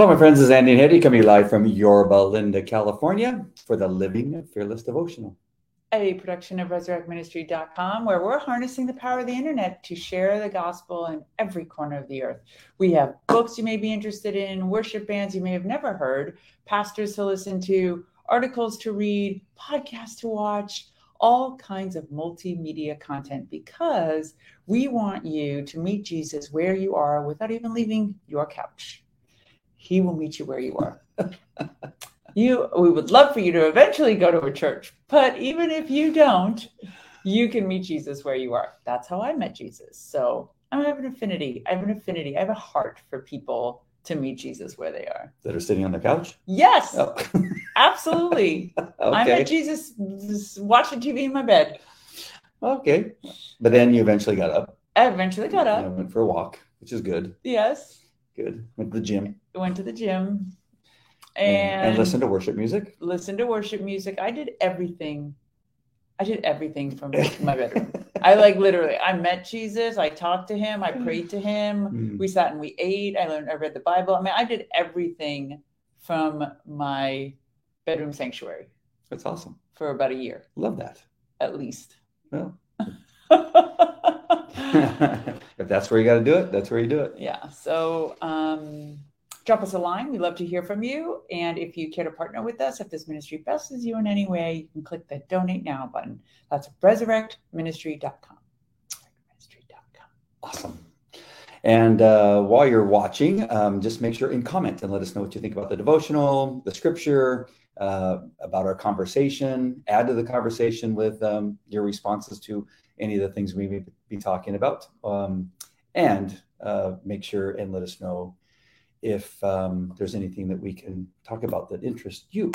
Hello, my friends. This is Andy and Hedieh coming live from Yorba Linda, California for the Living Fearless Devotional. A production of resurrectministry.com, where we're harnessing the power of the internet to share the gospel in every corner of the earth. We have books you may be interested in, worship bands you may have never heard, pastors to listen to, articles to read, podcasts to watch, all kinds of multimedia content because we want you to meet Jesus where you are without even leaving your couch. He will meet you where you are. you we would love for you to eventually go to a church, but even if you don't, you can meet Jesus where you are. That's how I met Jesus. So I have an affinity. I have an affinity. I have a heart for people to meet Jesus where they are. That are sitting on the couch? Yes, Oh. absolutely. I met Jesus watching TV in my bed. Okay. But then you eventually got up I eventually got up. and went for a walk, which is good. Yes, Good. Went to the gym went to the gym and, and, listened to worship music. listened to worship music. I did everything. I did everything from my bedroom. I like literally. I met Jesus. I talked to him. I prayed to him. Mm. We sat and we ate. I learned. I read the Bible. I mean, I did everything from my bedroom sanctuary That's awesome. for about a year Love that. at least. Well, if that's where you got to do it, that's where you do it. yeah. So um, drop us a line. We'd love to hear from you. And if you care to partner with us, if this ministry blesses you in any way, you can click the donate now button. That's resurrectministry.com. Resurrectministry.com. Awesome. And uh, while you're watching, um, just make sure and comment and let us know what you think about the devotional, the scripture, uh, about our conversation. Add to the conversation with um, your responses to any of the things we may be talking about. Um, and uh, make sure and let us know if um, there's anything that we can talk about that interests you.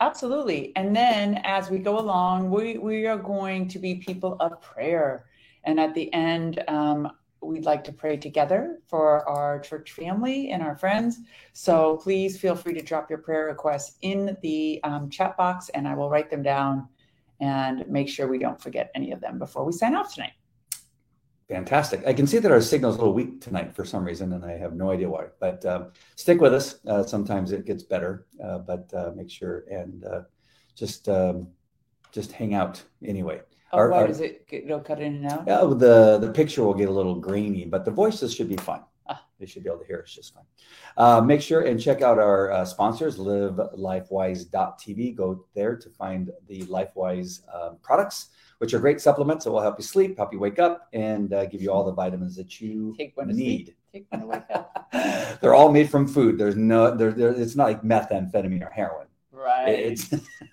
Absolutely. And then as we go along, we, we are going to be people of prayer. And at the end, um, we'd like to pray together for our church family and our friends. So please feel free to drop your prayer requests in the um, chat box and I will write them down and make sure we don't forget any of them before we sign off tonight. Fantastic. I can see that our signal's a little weak tonight for some reason, and I have no idea why. But um, stick with us. Uh, sometimes it gets better, uh, but uh, make sure and uh, just um, just hang out anyway. Oh, Our- why our- does it, it'll cut in and out? Yeah, the the picture will get a little grainy, but the voices should be fine. They should be able to hear us just fine. Uh, make sure and check out our uh, sponsors, livelifewise.tv. Go there to find the LifeWise um, products, which are great supplements that will help you sleep, help you wake up, and uh, give you all the vitamins that you Take one to need. sleep. Take one to wake up. They're all made from food. There's no, there, it's not like methamphetamine or heroin. Right. It's,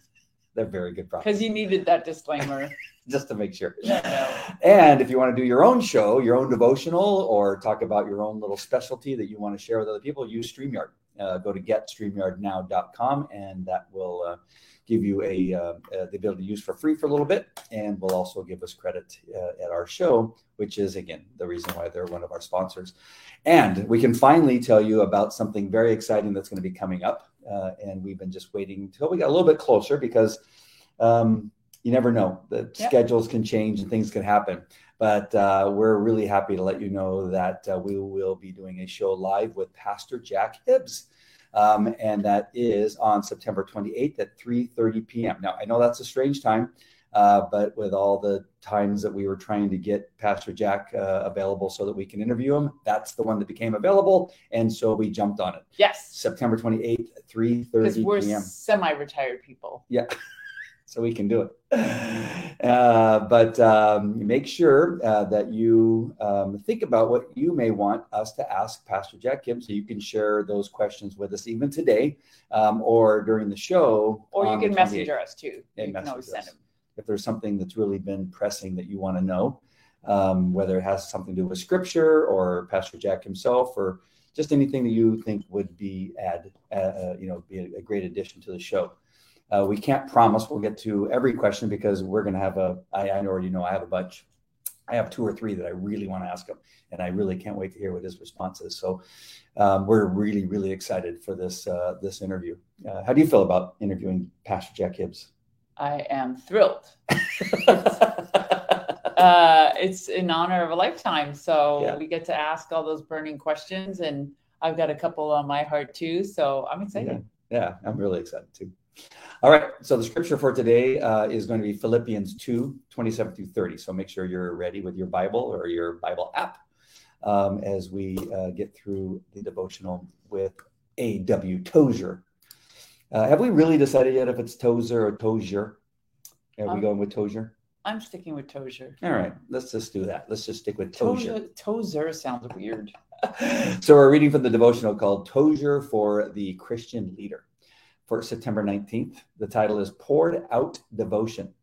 they're very good products. Because you needed that disclaimer. Just to make sure. And if you want to do your own show, your own devotional, or talk about your own little specialty that you want to share with other people, use StreamYard. Uh, go to getstreamyardnow.com, and that will uh, give you a uh, uh, the ability to use for free for a little bit, and will also give us credit uh, at our show, which is again the reason why they're one of our sponsors. And we can finally tell you about something very exciting that's going to be coming up, uh, and we've been just waiting until we got a little bit closer because. Um, you never know. The Yep. schedules can change and things can happen. But uh, we're really happy to let you know that uh, we will be doing a show live with Pastor Jack Hibbs. Um, and that is on September 28th at 3:30 p.m. Now I know that's a strange time, uh, but with all the times that we were trying to get Pastor Jack uh, available so that we can interview him, that's the one that became available, and so we jumped on it. Yes. September 28th at Because 3:30 we're p.m. semi-retired people. so we can do it. Uh, but um, make sure uh, that you um, think about what you may want us to ask Pastor Jack Kim, so you can share those questions with us even today um, or during the show. Or you can the messenger us too. Yeah, you can always message send them. If there's something that's really been pressing that you want to know, um, whether it has something to do with Scripture or Pastor Jack himself, or just anything that you think would be add, uh, uh, you know, be a, a great addition to the show. Uh, we can't promise we'll get to every question because we're going to have a. I, I already know I have a bunch. I have two or three that I really want to ask him, and I really can't wait to hear what his response is. So, um, we're really, really excited for this uh, this interview. Uh, how do you feel about interviewing Pastor Jack Hibbs? I am thrilled. Uh, it's in honor of a lifetime. So Yeah. we get to ask all those burning questions. And I've got a couple on my heart too, so I'm excited. Yeah, yeah I'm really excited too. All right, so the scripture for today uh, is going to be Philippians 2 27 through 30. So make sure you're ready with your Bible or your Bible app um, as we uh, get through the devotional with A.W. Tozer. Uh, have we really decided yet if it's Tozer or Tozier? Are um, we going with Tozier? I'm sticking with Tozier. All right, let's just do that. Let's just stick with Tozier. Tozer sounds weird. so we're reading from the devotional called Tozier for the Christian Leader for September 19th. The title is Poured Out Devotion.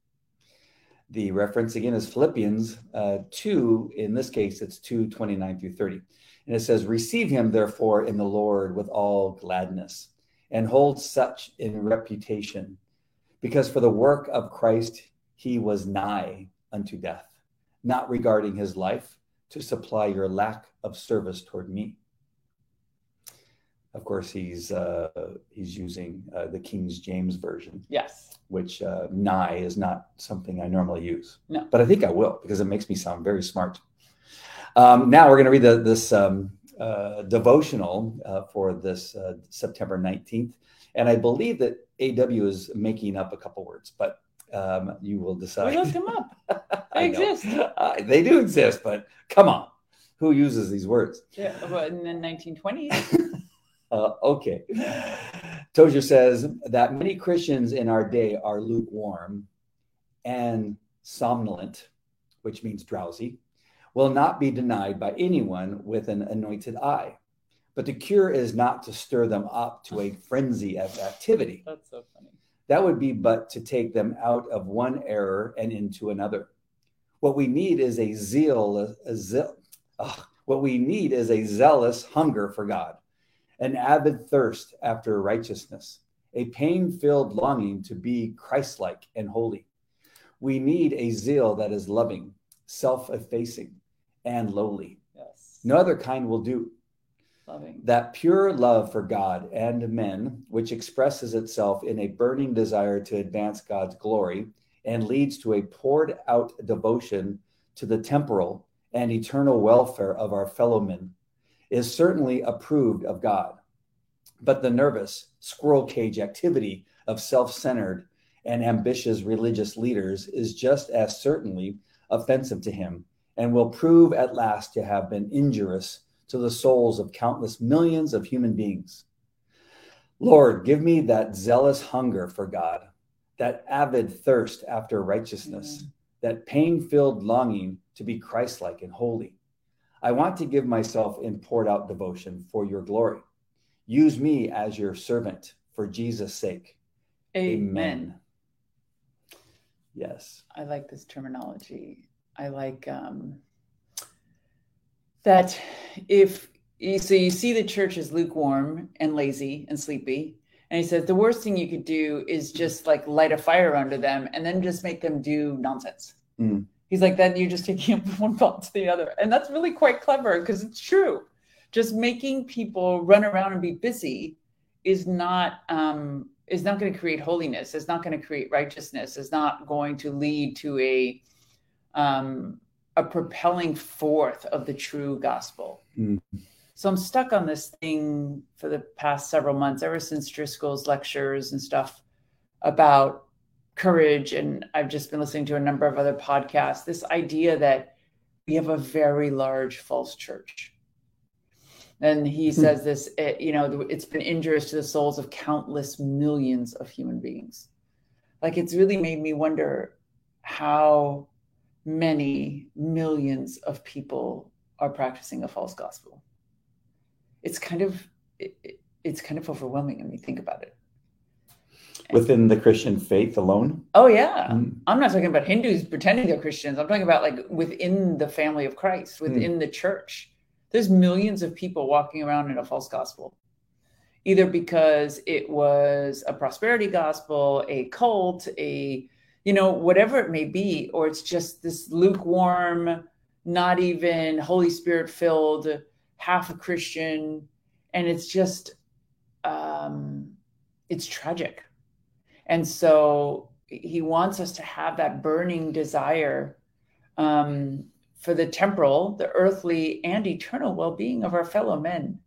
The reference again is Philippians uh, 2. In this case, it's 2 29 through 30. And it says, Receive him, therefore, in the Lord with all gladness, and hold such in reputation, because for the work of Christ he was nigh unto death, not regarding his life to supply your lack of service toward me. Of course, he's uh, he's using uh, the King James version. Yes. Which uh, nigh is not something I normally use. No. But I think I will because it makes me sound very smart. Um, now we're going to read the, this um, uh, devotional uh, for this uh, September 19th. And I believe that AW is making up a couple words, but um, you will decide. We looked them up. They exist. Uh, they do exist, but come on, who uses these words? Yeah, well, in the 1920s. uh, okay. Tozer says that many Christians in our day are lukewarm and somnolent, which means drowsy, will not be denied by anyone with an anointed eye. But the cure is not to stir them up to a frenzy of activity. That's so funny. That would be but to take them out of one error and into another. What we need is a zeal, a zeal ugh, what we need is a zealous hunger for God, an avid thirst after righteousness, a pain filled longing to be Christ like and holy. We need a zeal that is loving, self effacing, and lowly. Yes. No other kind will do. Loving. That pure love for God and men, which expresses itself in a burning desire to advance God's glory and leads to a poured out devotion to the temporal and eternal welfare of our fellow men, is certainly approved of God. But the nervous, squirrel cage activity of self centered and ambitious religious leaders is just as certainly offensive to him and will prove at last to have been injurious to the souls of countless millions of human beings. Lord, give me that zealous hunger for God, that avid thirst after righteousness, that pain filled longing to be Christ like and holy. I want to give myself in poured out devotion for your glory. Use me as your servant for Jesus' sake. Amen. Amen. Yes. I like this terminology. I like um, that if so you see the church is lukewarm and lazy and sleepy and he says the worst thing you could do is just like light a fire under them and then just make them do nonsense mm. He's like then you're just taking from one fault to the other and that's really quite clever because it's true just making people run around and be busy is not um, is not going to create holiness is not going to create righteousness is not going to lead to a um, a propelling forth of the true gospel. Mm. So I'm stuck on this thing for the past several months, ever since Driscoll's lectures and stuff about courage. And I've just been listening to a number of other podcasts. This idea that we have a very large false church. And he hmm. says this, it, eh, you know, it's been injurious to the souls of countless millions of human beings. Like it's really made me wonder how many millions of people are practicing a false gospel. It's kind of it, it's kind of overwhelming when you think about it. Within the Christian faith alone? Oh yeah. Mm. I'm not talking about Hindus pretending they're Christians. I'm talking about like within the family of Christ, within mm. the church. There's millions of people walking around in a false gospel. Either because it was a prosperity gospel, a cult, a you know, whatever it may be, or it's just this lukewarm, not even Holy Spirit filled, half a Christian, and it's just, um, it's tragic. And so he wants us to have that burning desire um, for the temporal, the earthly, and eternal well being of our fellow men.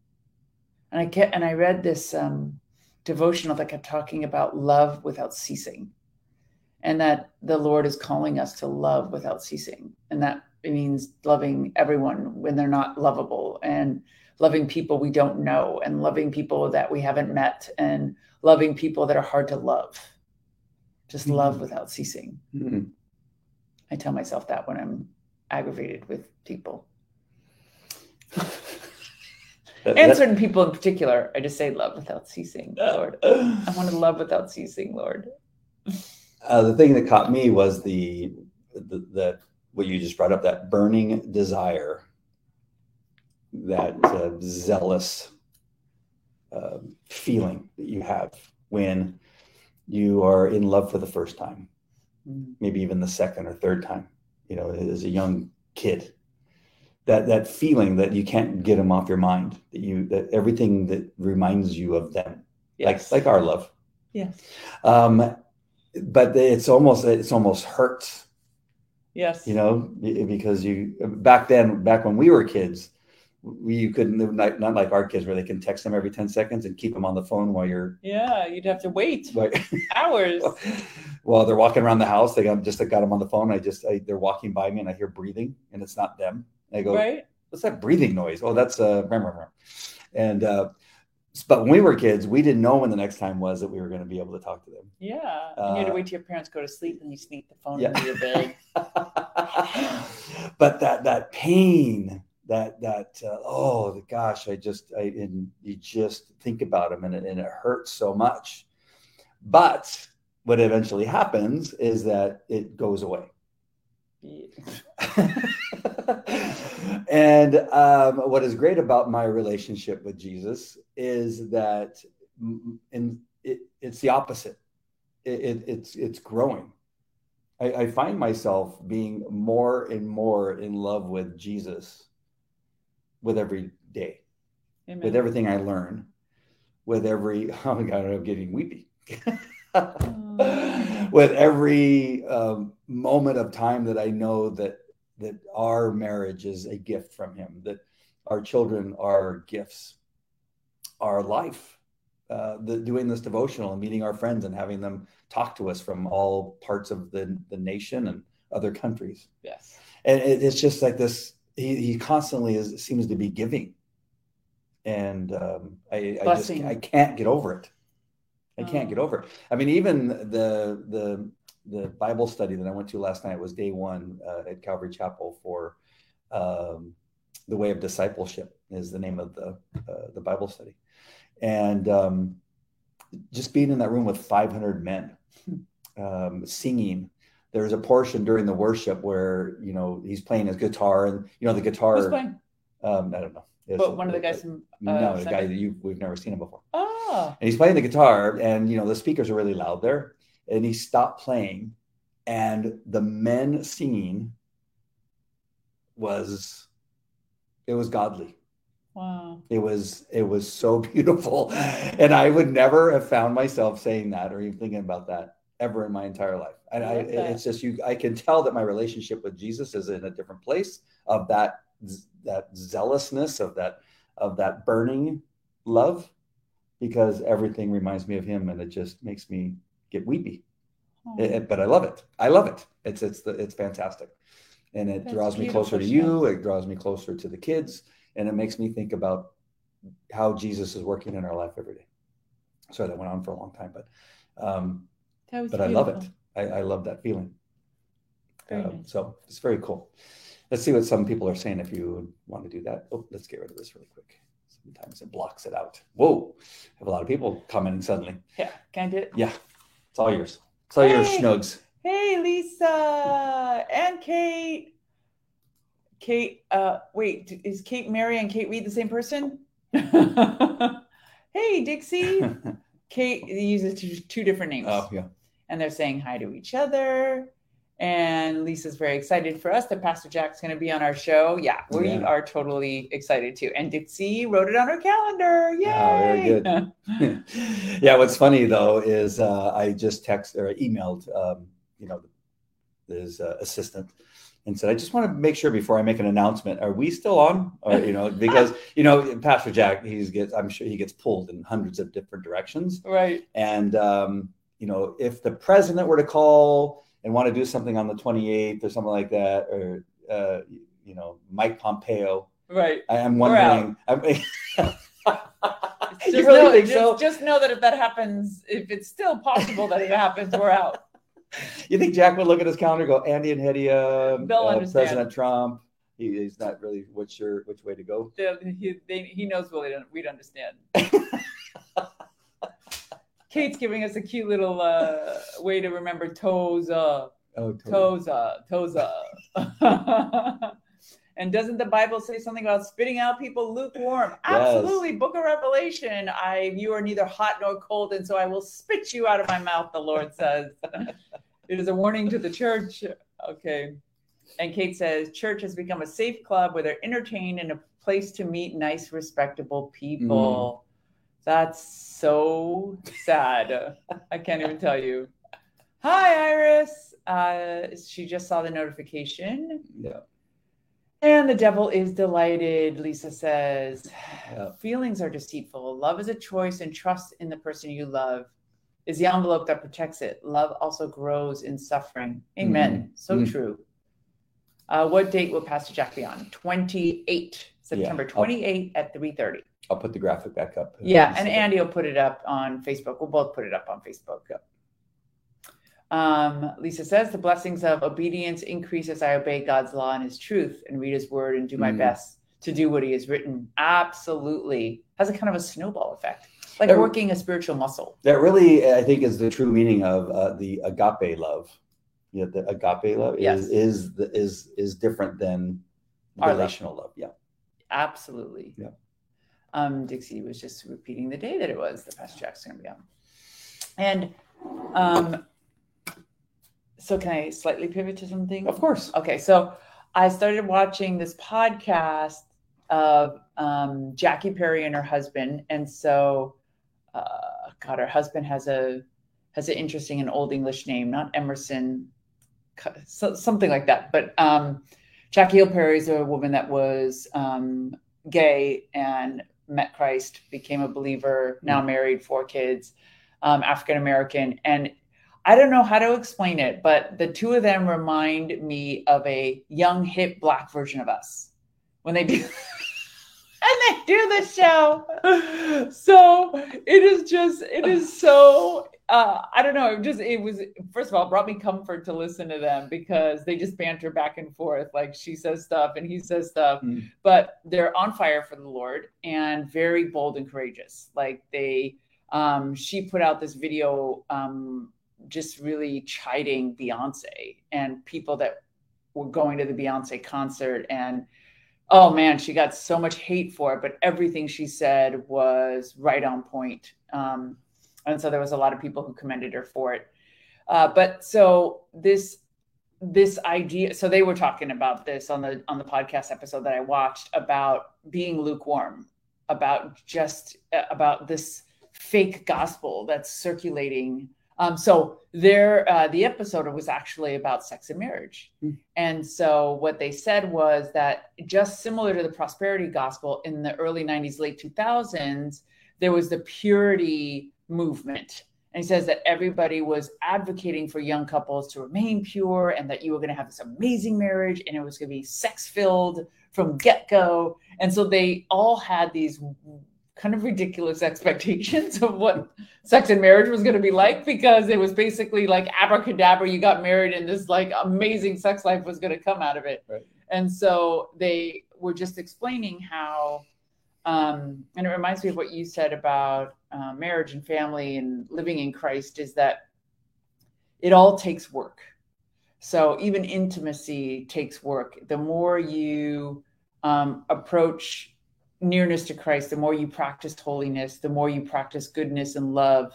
And I kept, and I read this um, devotional that kept talking about love without ceasing, and that the Lord is calling us to love without ceasing, and that means loving everyone when they're not lovable, and loving people we don't know, and loving people that we haven't met, and loving people that are hard to love. Just Mhm. love without ceasing. Mhm. I tell myself that when I'm aggravated with people. That- And that- certain people in particular, I just say love without ceasing, Lord. I want to love without ceasing, Lord. Uh, the thing that caught me was the, the the what you just brought up that burning desire, that uh, zealous uh, feeling that you have when you are in love for the first time, maybe even the second or third time. You know, as a young kid, that that feeling that you can't get them off your mind. That you that everything that reminds you of them, Yes. like like our love. yes. Um, but it's almost it's almost hurts, Yes. you know, because you back then back when we were kids, we you couldn't not, not like our kids where they can text them every ten seconds and keep them on the phone while you're Yeah, you'd have to wait like hours. while they're walking around the house. They got just I got them on the phone. I just I, they're walking by me and I hear breathing and it's not them. I go, Right? what's that breathing noise? Oh, that's uh, rah. and uh, but when we were kids, we didn't know when the next time was that we were going to be able to talk to them. Yeah. and you had to Uh, wait till your parents go to sleep and you sneak the phone Yeah. into your bed. but that that pain, that that uh, oh gosh, I just I and you just think about them and it, and it hurts so much. But what eventually happens is that it goes away. Yeah. and um, what is great about my relationship with Jesus is that, and it, it's the opposite. It, it, it's it's growing. I, I find myself being more and more in love with Jesus with every day, Amen. with everything I learn, with every oh my god, I'm getting weepy. with every um, moment of time that I know that that our marriage is a gift from Him, that our children are gifts, our life, uh, the, doing this devotional and meeting our friends and having them talk to us from all parts of the, the nation and other countries, Yes. and it, it's just like this. He, he constantly is seems to be giving, and um, I, I just I can't get over it. I can't Oh. get over it. I mean, even the the the Bible study that I went to last night was day one uh, at Calvary Chapel for um, the Way of Discipleship is the name of the uh, the Bible study, and um, just being in that room with 500 men um, singing. There's a portion during the worship where you know he's playing his guitar, and you know the guitar. Who's playing? Um, I don't know. It's- But one of the guys from. Uh, no, the guy that you we've never seen him before Oh. and he's playing the guitar and you know the speakers are really loud there and he stopped playing and the men singing was it was godly Wow. it was it was so beautiful and i would never have found myself saying that or even thinking about that ever in my entire life. And I I, it's just you i can tell that my relationship with jesus is in a different place of that that zealousness of that of that burning love because everything reminds me of him and it just makes me get weepy. Oh. It- it- but i love it. I love it. It's it's the, it's fantastic. And it That's draws me closer to you. It draws me closer to the kids. And it makes me think about how jesus is working in our life every day. Sorry, that went on for a long time but um That was but i love it i, I love that feeling Um, nice. so it's very cool let's see what some people are saying if you want to do that oh let's get rid of this really quick sometimes it blocks it out whoa have a lot of people commenting suddenly Yeah. Can I do it? yeah it's all yours it's all yours Hey! schnugs Hey, Lisa and Kate. Kate, uh, wait, is Kate Mary and Kate Reed the same person? hey, Dixie. Kate uses two different names. oh yeah and they're saying hi to each other. And Lisa's very excited for us that Pastor Jack's going to be on our show. Yeah, we Yeah. are totally excited too. And Dixie wrote it on her calendar. Yay! Oh, very good. yeah, what's funny though is uh, I just text or emailed, um, you know, his uh, assistant, and said, "I just want to make sure before I make an announcement, are we still on?" Or you know, because you know, Pastor Jack, he's gets, I'm sure he gets pulled in hundreds of different directions, Right. and um, you know, if the president were to call and want to do something on the 28th or something like that, or uh, you know, Mike Pompeo, Right. I am wondering. I mean, you Just really know, think just, so? just know that if that happens, if it's still possible that it happens, we're out. You think Jack would look at his calendar, and go Andy and Hedieh, They'll uh. President Trump? He, he's not really which sure which way to go. They'll- He, they, he knows we'd, we'd understand. Kate's giving us a cute little uh, way to remember Toza, Oh. Toza, Toza. and doesn't the Bible say something about spitting out people lukewarm? Absolutely. Book of Revelation. I you are neither hot nor cold, and so I will spit you out of my mouth, the Lord says. it is a warning to the church. Okay. And Kate says, church has become a safe club where they're entertained and a place to meet nice, respectable people. That's so sad. I can't even tell you. Hi, Iris. Uh, she just saw the notification. Yeah. And the devil is delighted, Lisa says. Yeah. Feelings are deceitful. Love is a choice, and trust in the person you love is the envelope that protects it. Love also grows in suffering. Amen. So Mhm. true. Uh, what date will Pastor Jack be on? 28, September I'll- 28 at 3.30. I'll put the graphic back up. Yeah, and Andy will put it up on Facebook. We'll both put it up on Facebook. Um, Lisa says the blessings of obedience increase as I obey God's law and His truth and read His word and do my Mhm. best to do what He has written. Absolutely, has a kind of a snowball effect, like Yeah. working a spiritual muscle. That really, I think, is the true meaning of uh, the agape love. Yeah, the agape love Yes. is is the, is is different than Our love. relational love. Yeah. Absolutely. Yeah. Um, Dixie was just repeating the day that it was the Pastor Jack's going to be on. And um, so, can I slightly pivot to something? Of course. Okay, so I started watching this podcast of um, Jackie Perry and her husband, and so uh, God, her husband has a has an interesting and old English name, not Emerson, so, something like that. But um, Jackie Hill Perry is a woman that was um, gay and met Christ, became a believer, now married, four kids, um, African American, and I don't know how to explain it, but the two of them remind me of a young, hip black version of us when they do. and they do the show. So it is just, it is so, uh, I don't know. It just, it was, first of all, brought me comfort to listen to them because they just banter back and forth. Like she says stuff and he says stuff, Mm. but they're on fire for the Lord and very bold and courageous. Like they, um, she put out this video, um, just really chiding Beyonce and people that were going to the Beyonce concert. And oh man, she got so much hate for it, but everything she said was right on point. Um, and so there was a lot of people who commended her for it. Uh, but so this this idea so they were talking about this on the on the podcast episode that i watched about being lukewarm about just uh, about this fake gospel that's circulating um, so there uh, the episode was actually about sex and marriage Hmm. and so what they said was that just similar to the prosperity gospel in the early 90s late 2000s there was the purity movement and he says that everybody was advocating for young couples to remain pure and that you were going to have this amazing marriage and it was going to be sex filled from get go. And so they all had these kind of ridiculous expectations of what sex and marriage was going to be like because it was basically like abracadabra, you got married and this like amazing sex life was going to come out of it. Right. And so they were just explaining how um, and it reminds me of what you said about uh, marriage and family and living in Christ is that it all takes work. So even intimacy takes work. The more you um, approach nearness to Christ, the more you practice holiness, the more you practice goodness and love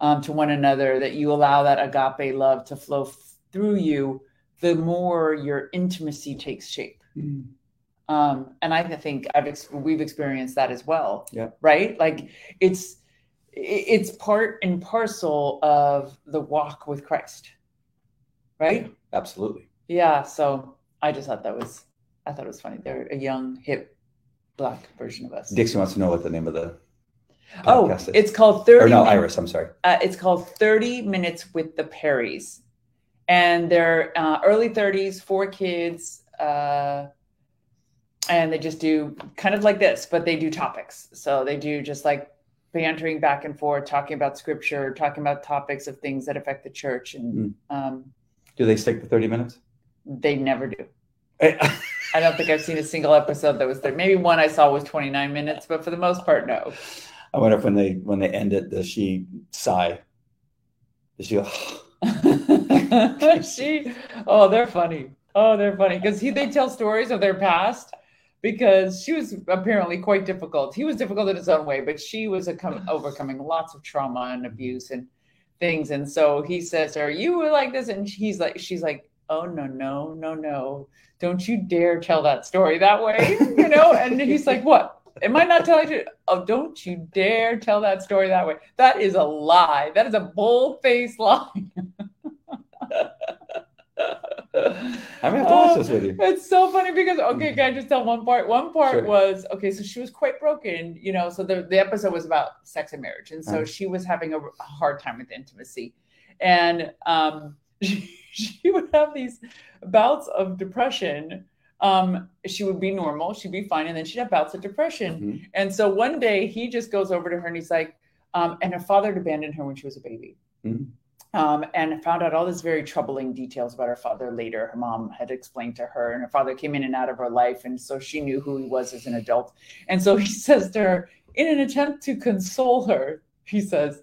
um, to one another, that you allow that agape love to flow f- through you, the more your intimacy takes shape Mm. Um and i think i've ex- we've experienced that as well Yeah. right like it's it's part and parcel of the walk with christ right Absolutely. yeah so I just thought that was I thought it was funny. They're a young, hip, black version of us. Dixie wants to know what the name of the oh, podcast is. it's called Thirty. or no, Iris. I'm sorry. Uh, it's called Thirty Minutes with the Perrys, and they're uh, early thirties, four kids, uh, and they just do kind of like this, but they do topics. So they do just like bantering back and forth, talking about scripture, talking about topics of things that affect the church, and um, Do they stick to 30 minutes? they never do. I I don't think I've seen a single episode that was there. Maybe one I saw was 29 minutes, but for the most part, no. I wonder if when they when they end it, does she sigh? Does she go? she, oh, they're funny. Oh, they're funny because they tell stories of their past because she was apparently quite difficult. He was difficult in his own way, but she was com- overcoming lots of trauma and abuse and things. And so he says her, "You like this," and he's like, "She's like, oh no, no, no, no! Don't you dare tell that story that way!" You know? And he's like, "What?" Am I not telling you? Oh, don't you dare tell that story that way. That is a lie. That is a bold-faced lie. I may have to watch this with you. It's so funny because okay, can I just tell one part? One part Sure. was okay, so she was quite broken, you know. So the, the episode was about sex and marriage, and so Uh-huh. she was having a, a hard time with intimacy, and um, she, she would have these bouts of depression. Um, she would be normal, she'd be fine, and then she'd have bouts of depression. Mhm. And so one day he just goes over to her and he's like, um, and her father had abandoned her when she was a baby. Mhm. Um, and found out all these very troubling details about her father later. Her mom had explained to her, and her father came in and out of her life. And so she knew who he was as an adult. And so he says to her, in an attempt to console her, he says,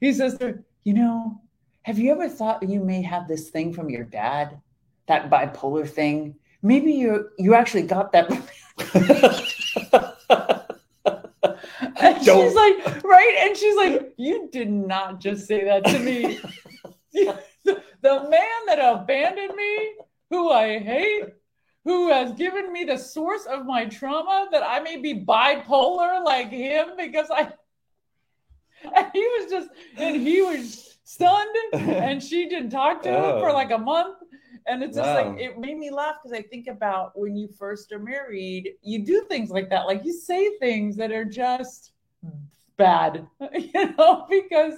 he says to her, you know, have you ever thought you may have this thing from your dad, that bipolar thing? Maybe you you actually got that And Don't. she's like, right? And she's like, you did not just say that to me. the, the man that abandoned me, who I hate, who has given me the source of my trauma, that I may be bipolar like him because I. And he was just, and he was stunned, and she didn't talk to him for Oh. like a month. And it's just Wow. like it made me laugh because I think about when you first are married, you do things like that. Like you say things that are just bad, you know, because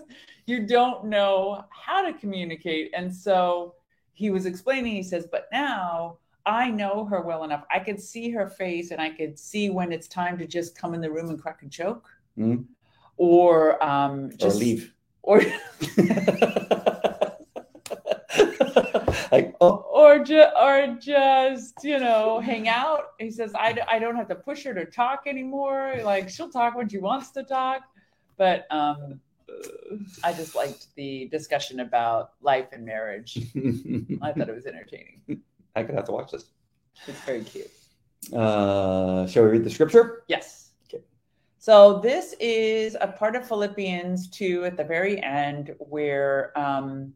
you don't know how to communicate. And so he was explaining, he says, but now I know her well enough. I could see her face and I could see when it's time to just come in the room and crack a joke. Mhm. Or um or just leave. or like, oh, or just or just you know hang out. He says I, d- I don't have to push her to talk anymore. Like she'll talk when she wants to talk. But um i just liked the discussion about life and marriage. I thought it was entertaining. I could have to watch this. it's very cute. Uh, shall we read the scripture? yes. Okay. so this is a part of philippians 2 at the very end where um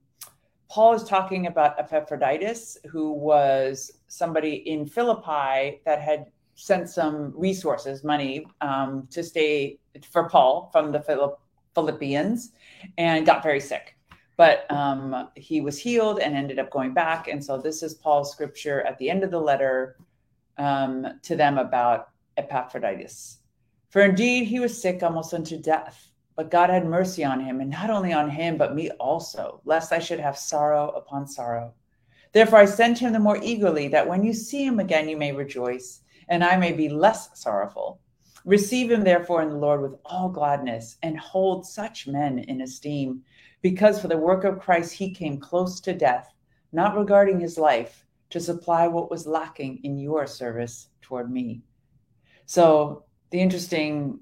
Paul is talking about Epaphroditus, who was somebody in Philippi that had sent some resources, money, um, to stay for Paul from the Philipp- Philippians and got very sick. But um, he was healed and ended up going back. And so this is Paul's scripture at the end of the letter um, to them about Epaphroditus. For indeed he was sick almost unto death. But God had mercy on him, and not only on him, but me also, lest I should have sorrow upon sorrow. Therefore I sent him the more eagerly, that when you see him again, you may rejoice, and I may be less sorrowful. Receive him therefore in the Lord with all gladness, and hold such men in esteem, because for the work of Christ he came close to death, not regarding his life, to supply what was lacking in your service toward me. So the interesting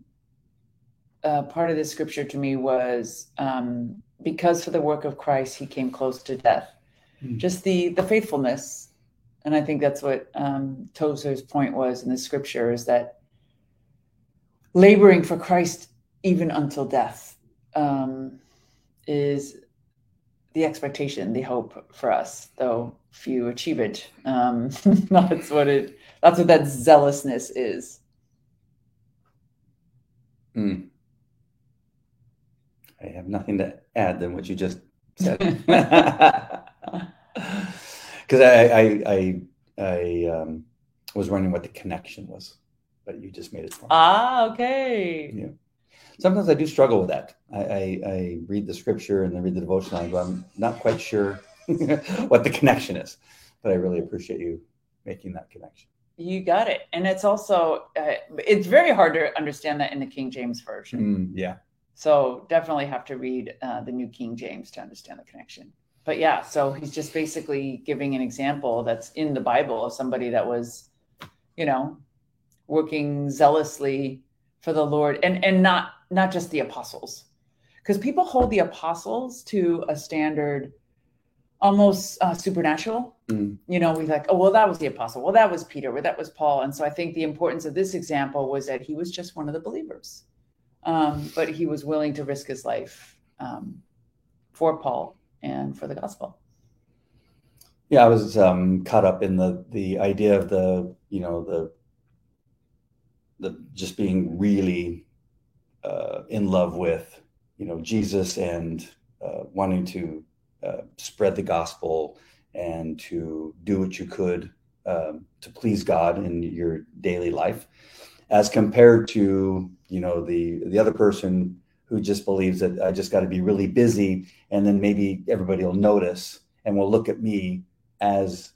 uh, part of this scripture to me was um, because for the work of Christ he came close to death. Hmm. Just the the faithfulness, and I think that's what um, Tozer's point was in the scripture is that laboring for Christ even until death um, is the expectation, the hope for us. Though few achieve it, um, that's what it. That's what that zealousness is. Hmm. I have nothing to add than what you just said. Because I, I, I, I um, was wondering what the connection was, but you just made it. Me. Ah, okay. Yeah. Sometimes I do struggle with that. I, I, I read the scripture and then read the devotional, and I'm not quite sure what the connection is, but I really appreciate you making that connection. You got it. And it's also, uh, it's very hard to understand that in the King James Version. Mm, yeah. So definitely have to read uh, the New King James to understand the connection. But yeah, so he's just basically giving an example that's in the Bible of somebody that was, you know, working zealously for the Lord and and not not just the apostles. Because people hold the apostles to a standard almost uh, supernatural. Mm. You know, we like, oh, well, that was the apostle. Well, that was Peter. Well, that was Paul. And so I think the importance of this example was that he was just one of the believers, um, but he was willing to risk his life um, for Paul and for the gospel. Yeah, I was um, caught up in the the idea of the you know the the just being really uh, in love with you know Jesus and uh, wanting to uh, spread the gospel and to do what you could um, to please God in your daily life, as compared to you know the the other person who just believes that I just got to be really busy and then maybe everybody will notice and will look at me as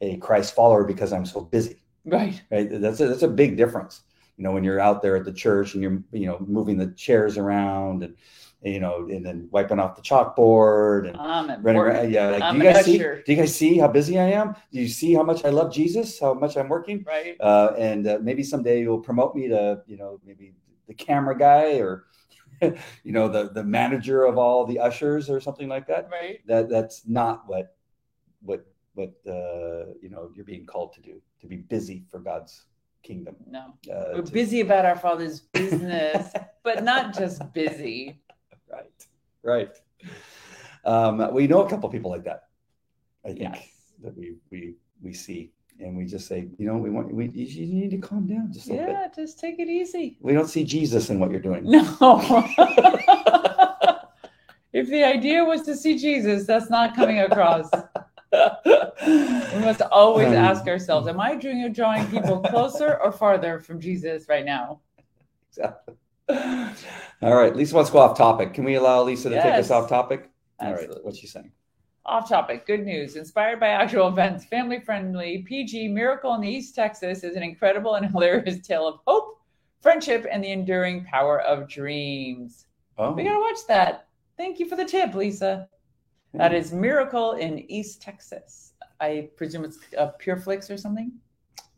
a Christ follower because I'm so busy. Right. Right. That's a, that's a big difference. You know, when you're out there at the church and you're, you know, moving the chairs around and, you know, and then wiping off the chalkboard and Um, running around. Yeah. Like, do you guys see, do you guys see how busy I am? Do you see how much I love Jesus? How much I'm working? Right. Uh, and uh, maybe someday you'll promote me to, you know, maybe the camera guy or, you know, the, the manager of all the ushers or something like that Right. that that's not what what what uh, you know you're being called to do to be busy for God's kingdom. No. Uh, We're to- busy about our Father's business, but not just busy. right, right. Um, we know a couple people like that. I think Yes. that we we we see, and we just say, you know, we want we you need to calm down just a little bit. Yeah, just take it easy. We don't see Jesus in what you're doing. No. if the idea was to see Jesus, that's not coming across. We must always Um, ask ourselves, am I doing drawing people closer or farther from Jesus right now? Exactly. All right, Lisa wants to go off topic. Can we allow Lisa to take us off topic? All right, Absolutely. what's she saying? Off topic, good news. Inspired by actual events, family friendly, PG Miracle in East Texas is an incredible and hilarious tale of hope, friendship, and the enduring power of dreams. Oh, We gotta watch that. Thank you for the tip, Lisa. That is Miracle in East Texas. I presume it's a Pure Flix or something.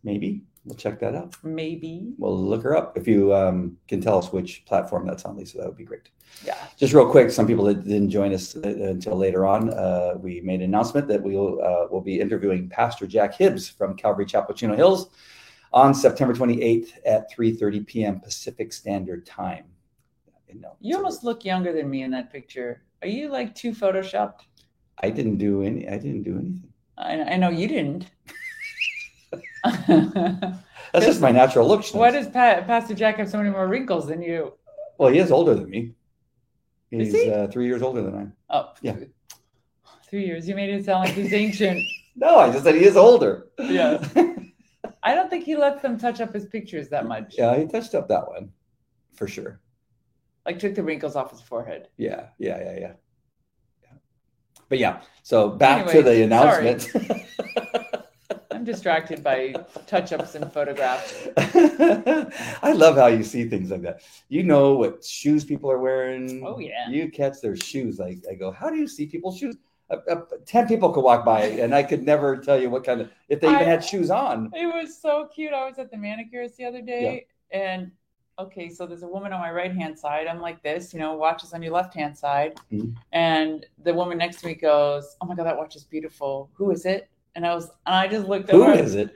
maybe we'll check that out. Maybe. We'll look her up. If you um, can tell us which platform that's on, Lisa, that would be great. Yeah. Just real quick, some people that didn't join us uh, until later on, uh, we made an announcement that we'll uh, will be interviewing Pastor Jack Hibbs from Calvary Chapel Chino Hills on September 28th at 3:30 p.m. Pacific Standard Time. You almost look younger than me in that picture. Are you like too photoshopped? I didn't do any. I didn't do anything. I, I know you didn't. That's just my natural look. Why does pa- Pastor Jack have so many more wrinkles than you? Well, he is older than me. He's he? uh, three years older than I. am. Oh, Yeah. Three years. You made it sound like he's ancient. No, I just said he is older. Yeah. I don't think he lets them touch up his pictures that much. yeah, he touched up that one for sure. Like took the wrinkles off his forehead. Yeah, yeah, yeah, yeah. yeah. But yeah, so back to the announcement. I'm distracted by touch ups and photographs. I love how you see things like that. You know what shoes people are wearing. Oh, yeah. You catch their shoes. Like I go, how do you see people's shoes? Uh, uh, Ten people could walk by, and I could never tell you what kind of if they even I- had shoes on. It was so cute. I was at the manicurist the other day, and okay, so there's a woman on my right hand side. I'm like this, you know, watches on your left hand side, Mhm. and the woman next to me goes, "Oh my god, that watch is beautiful. Who is it?" And I was, and I just looked Who over, is it?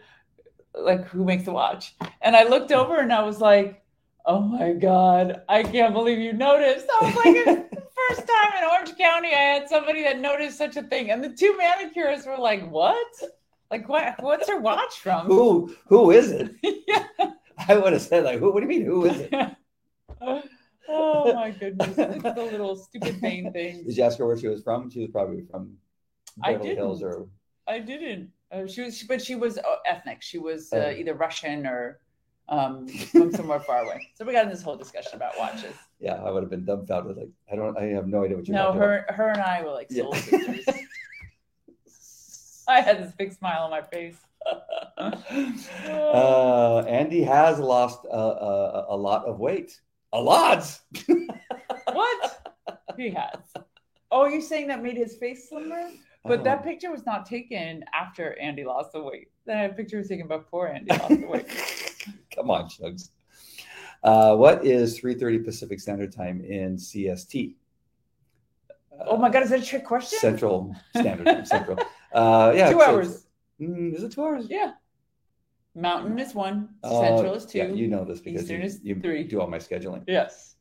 like who makes the watch? And I looked over, and I was like, "Oh my god, I can't believe you noticed." I was like. First time in Orange County, I had somebody that noticed such a thing, and the two manicurists were like, "What? Like, what? What's her watch from?" Who who is it? yeah. I would have said like, who? What do you mean? Who is it? oh my goodness. It's the little stupid vain things. Did you ask her where she was from? She was probably from Beverly Hills or I didn't. Uh, she was, but she was uh, ethnic. She was uh, Oh. either Russian or um, from somewhere far away. So we got in this whole discussion about watches. Yeah, I would have been dumbfounded. Like, I don't, I have no idea what you're No, her, her and I were like Yeah. sisters. I had this big smile on my face. uh, Andy has lost a, a, a lot of weight. A lot. What? He has. Oh, you're saying that made his face slimmer? But that Oh. picture was not taken after Andy lost the weight. That picture was taken before Andy lost the weight. Come on, Chugs. Uh, what is 3:30 Pacific Standard Time in CST? Oh my God, is that a trick question? Central Standard Time. Central. Uh, yeah. two so- hours. Mm, is it two hours? Yeah. Mountain is one. Uh, Central is two. Yeah, you know this because Eastern you, is you three. do all my scheduling. yes.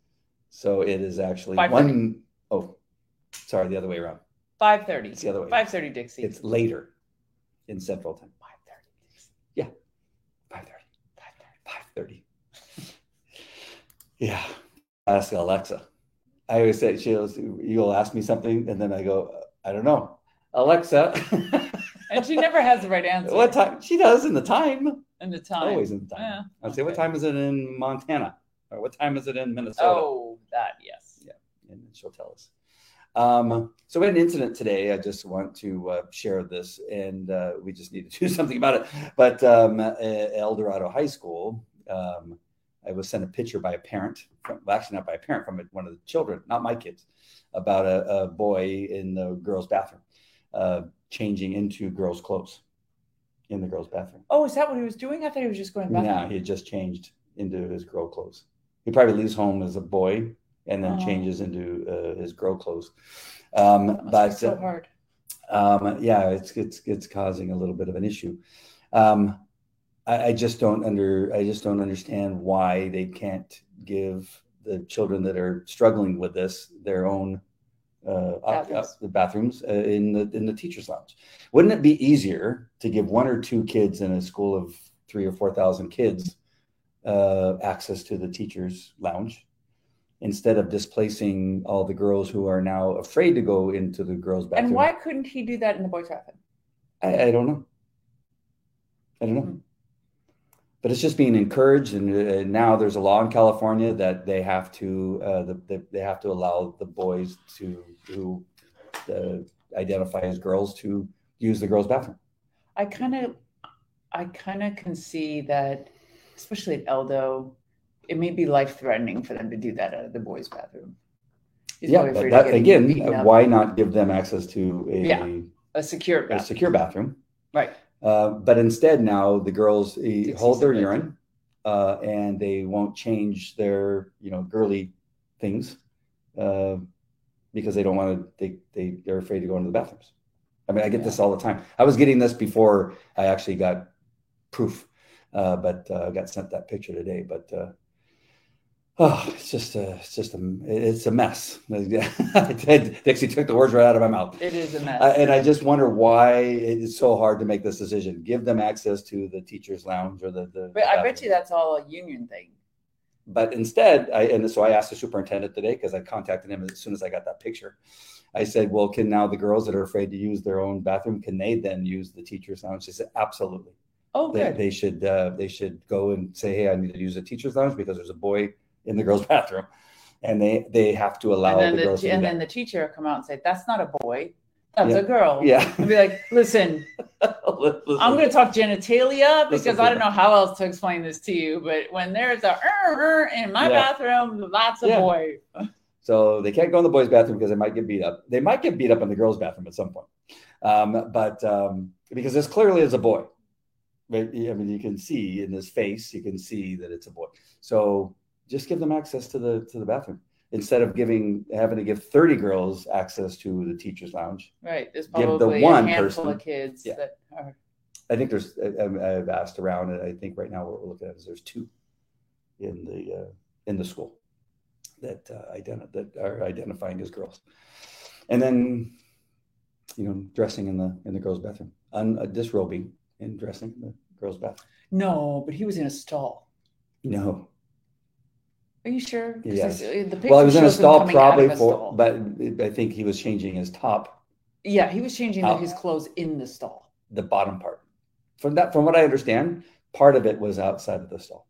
So it is actually 5:30. one oh sorry, the other way around. Five thirty. It's the other way. Five thirty, Dixie. It's later in Central Time. five thirty. Yeah. 5:30. 5:30. yeah. Ask Alexa. I always say she'll you'll ask me something and then I go, I don't know. Alexa. And she never has the right answer. what time? She does in the time. in the time? Always in the time. Yeah, I'll say, what time is it in Montana? Or what time is it in Minnesota? Oh, that yes. Yeah. And she'll tell us. Um, so we had an incident today. I just want to uh, share this, and uh, we just need to do something about it. But um, El Dorado High School, um, I was sent a picture by a parent, from, well, actually not by a parent, from one of the children, not my kids, about a, a boy in the girls' bathroom uh, changing into girls' clothes in the girls' bathroom. Oh, is that what he was doing? I thought he was just going back. Yeah, he had just changed into his girl clothes. He probably leaves home as a boy and then Oh. changes into uh, his girl clothes. Um, That must be but so hard. um, yeah, it's it's it's causing a little bit of an issue. Um, I, I just don't under I just don't understand why they can't give the children that are struggling with this their own uh, Bathrooms. uh, bathrooms uh, in the in the teachers' lounge. Wouldn't it be easier to give one or two kids in a school of three or four thousand kids uh, access to the teachers' lounge? Instead of displacing all the girls who are now afraid to go into the girls' bathroom. And why couldn't he do that in the boys' bathroom? I, I don't know. I don't know. Hmm. But it's just being encouraged, and uh, now there's a law in California that they have to uh, the, the, they have to allow the boys to who uh, identify as girls to use the girls' bathroom. I kind of, I kind of can see that, especially at Eldo, it may be life threatening for them to do that out of the boys' bathroom. He's yeah, but that, again, uh, why not give them access to a, Yeah. a secure a bathroom. secure bathroom? Right. Uh, but instead, now the girls uh, hold their urine, uh, and they won't change their, you know, girly things uh, because they don't want to. They they they're afraid to go into the bathrooms. I mean, I get this all the time. I was getting this before I actually got proof, uh, but uh, I got sent that picture today. But uh, oh, it's just a, it's just a, it's a mess. Dixie took the words right out of my mouth. It is a mess. Uh, and I just wonder why it's so hard to make this decision. Give them access to the teachers' lounge or the. the but I bet you that's all a union thing. But instead, I and so I asked the superintendent today because I contacted him as soon as I got that picture. I said, "Well, can now the girls that are afraid to use their own bathroom can they then use the teachers' lounge?" She said, "Absolutely. Oh, They, good. they should. Uh, they should go and say, "Hey, I need to use the teachers' lounge because there's a boy in the girls' bathroom," and they they have to allow and then the the, girls to do and then the teacher will come out and say, "That's not a boy. That's Yeah. a girl." yeah, And be like, "Listen, I'm going to talk genitalia because Listen, I don't know how else to explain this to you. But when there's a "er, er" in my Yeah. bathroom, that's a Yeah. boy. So they can't go in the boys' bathroom because they might get beat up. They might get beat up in the girls' bathroom at some point, um, but um, because this clearly is a boy. I mean, you can see in his face, you can see that it's a boy. So just give them access to the to the bathroom instead of giving having to give thirty girls access to the teachers' lounge. Right. There's Give the probably one handful person- of kids Yeah. that are. I think there's. I, I've asked around, and I think right now what we're looking at is there's two in the uh, in the school that uh, identi- that are identifying as girls, and then you know dressing in the in the girls' bathroom, un, uh, disrobing and dressing in the girls' bathroom. No, but he was in a stall. No, Are you sure? 'Cause Yes. The well, I was in a shows him stall coming out of probably a for, stall. but I think he was changing his top. yeah, he was changing Out. his clothes in the stall. the bottom part. From that, from what I understand, part of it was outside of the stall.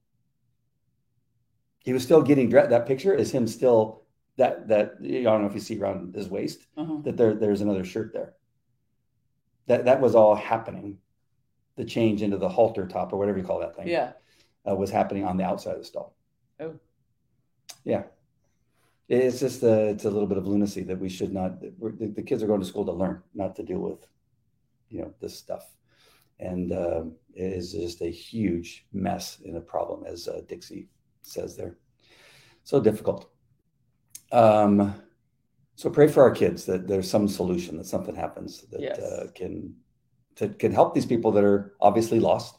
He was still getting dressed. That picture is him still that that I don't know if you see around his waist Uh-huh. that there there's another shirt there. That that was all happening. The change into the halter top or whatever you call that thing Yeah. uh, was happening on the outside of the stall. Oh. Yeah. It's just a, it's a little bit of lunacy that we should not. The, the kids are going to school to learn, not to deal with, you know, this stuff, and um, it is just a huge mess and a problem, as uh, Dixie says there. So difficult. Um, so pray for our kids that there's some solution, that something happens that Yes. uh, can to, can help these people that are obviously lost.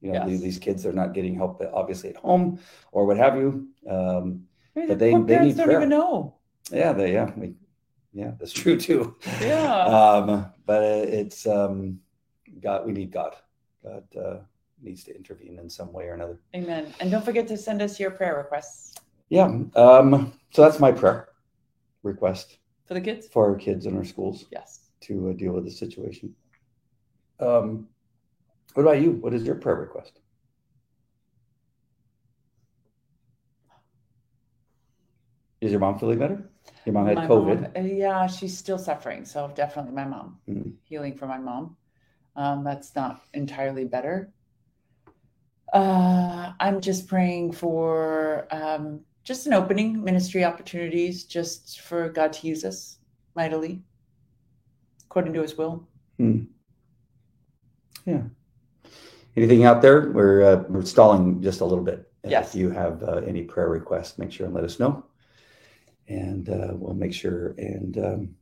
You know, Yes. these, kids are not getting help, obviously at home or what have you. Um, But they, they need don't prayer. even know. yeah, they, yeah, we, yeah, that's true too. Yeah. Um, but it's um, God. We need God. God uh, needs to intervene in some way or another. Amen. And don't forget to send us your prayer requests Yeah. Um, so that's my prayer request for the kids. for our kids in our schools Yes. to uh, deal with the situation. Um, what about you? What is your prayer request? Is your mom feeling better? Your mom had My COVID. mom, uh, yeah, she's still suffering. So definitely my mom. Mhm. Healing for my mom. Um, that's not entirely better. Uh, I'm just praying for um, just an opening ministry opportunities, just for God to use us mightily, according to His will. Anything out there? We're uh, we're stalling just a little bit. Yes. If you have uh, any prayer requests, make sure and let us know, and uh, we'll make sure and um,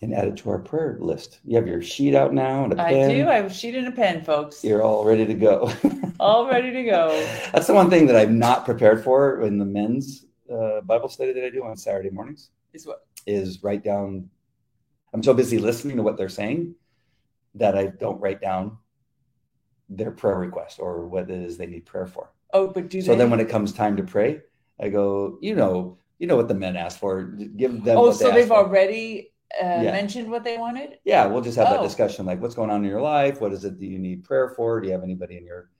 and add it to our prayer list. You have your sheet out now and a I pen. I do. I have a sheet and a pen, folks. You're all ready to go. All ready to go. That's the one thing that I'm not prepared for in the men's uh, Bible study that I do on Saturday mornings Is what? is write down. I'm so busy listening to what they're saying that I don't write down their prayer request or what it is they need prayer for. Oh, but do So they? then when it comes time to pray, I go, you know, you know what the men ask for. Give them. oh, so they they've for. already uh, Yeah. mentioned what they wanted. Yeah, we'll just have that Oh. discussion. Like, what's going on in your life? What is it that you need prayer for? Do you have anybody in your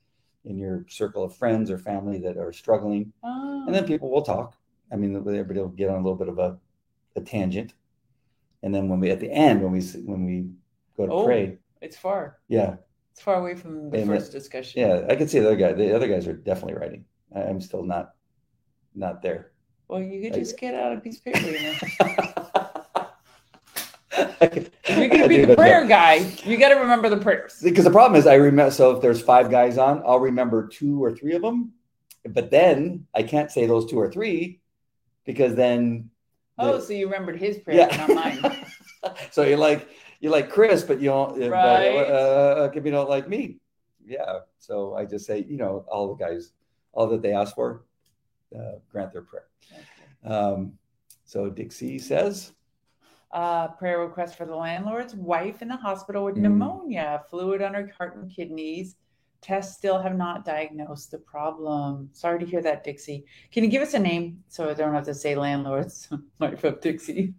in your circle of friends or family that are struggling? Oh. And then people will talk. I mean, everybody will get on a little bit of a, a tangent. And then when we at the end, when we when we go to Oh. pray, it's far. yeah, It's far away from the Amen. first discussion. yeah, I can see the other guy. The other guys are definitely writing. I- I'm still not not there. Well, you could I- just get out a piece of paper. You know? I could- If you're gonna be the that. prayer guy, you got to remember the prayers. because the problem is I remember. So if there's five guys on, I'll remember two or three of them, but then I can't say those two or three because then. Oh, the- so you remembered his prayer, but not mine. so you're like you like Chris, but you don't. but, Right. Uh, if you don't like me, yeah. So I just say, you know, all the guys, all that they ask for, uh, grant their prayer. Um, so Dixie says, Uh, prayer request for the landlord's wife in the hospital with Mm. pneumonia, fluid on her heart and kidneys. Tests still have not diagnosed the problem. Sorry to hear that, Dixie. Can you give us a name so I don't have to say landlord's wife of Dixie?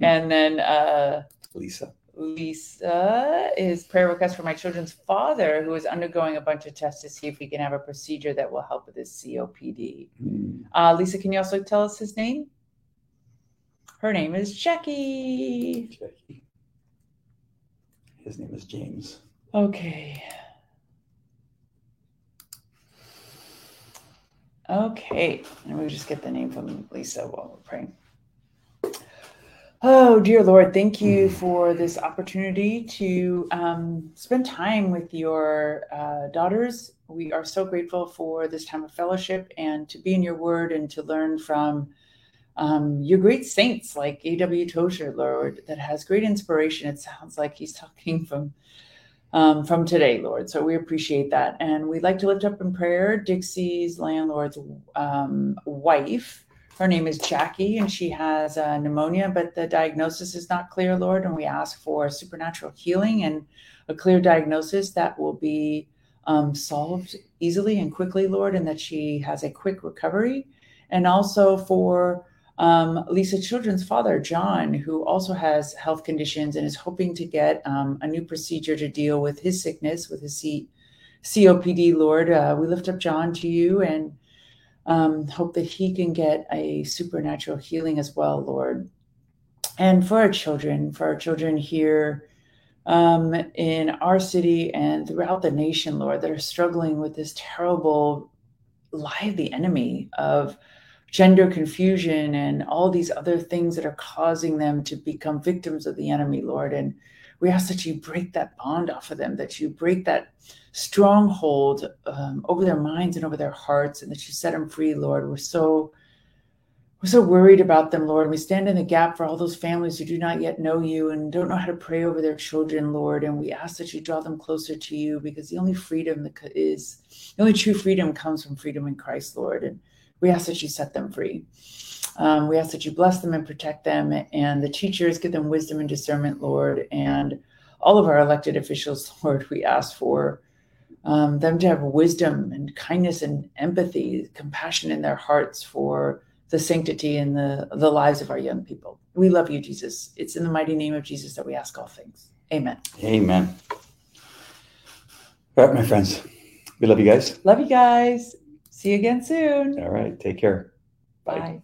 And then uh, Lisa. Lisa is prayer request for my children's father who is undergoing a bunch of tests to see if we can have a procedure that will help with his COPD. Hmm. Uh, Lisa, can you also tell us his name? Her name is Jackie. Jackie. His name is James. Okay. Okay. Let me just get the name from Lisa while we're praying. Oh, dear Lord, thank you for this opportunity to um, spend time with your uh, daughters. We are so grateful for this time of fellowship and to be in your word and to learn from um, your great saints like A.W. Tozer, Lord, that has great inspiration. It sounds like he's talking from um, from today, Lord. So we appreciate that. And we'd like to lift up in prayer Dixie's landlord's um, wife. Her name is Jackie, and she has uh, pneumonia, but the diagnosis is not clear, Lord. And we ask for supernatural healing and a clear diagnosis that will be um, solved easily and quickly, Lord, and that she has a quick recovery. And also for Um, Lisa Children's father, John, who also has health conditions and is hoping to get um, a new procedure to deal with his sickness, with his C- COPD, Lord. Uh, we lift up John to you and um, hope that he can get a supernatural healing as well, Lord. And for our children, for our children here um, in our city and throughout the nation, Lord, that are struggling with this terrible lie of the enemy of gender confusion and all these other things that are causing them to become victims of the enemy, Lord. And we ask that you break that bond off of them, that you break that stronghold um, over their minds and over their hearts, and that you set them free, Lord. We're so we're so worried about them, Lord. We stand in the gap for all those families who do not yet know you and don't know how to pray over their children, Lord. And we ask that you draw them closer to you because the only freedom that is, the only true freedom comes from freedom in Christ, Lord. And we ask that you set them free. Um, we ask that you bless them and protect them, and the teachers give them wisdom and discernment, Lord. And all of our elected officials, Lord, we ask for um, them to have wisdom and kindness and empathy, compassion in their hearts for the sanctity and the, the lives of our young people. We love you, Jesus. It's in the mighty name of Jesus that we ask all things. Amen. Amen. All right, my friends. We love you guys. Love you guys. See you again soon. All right. Take care. Bye. Bye.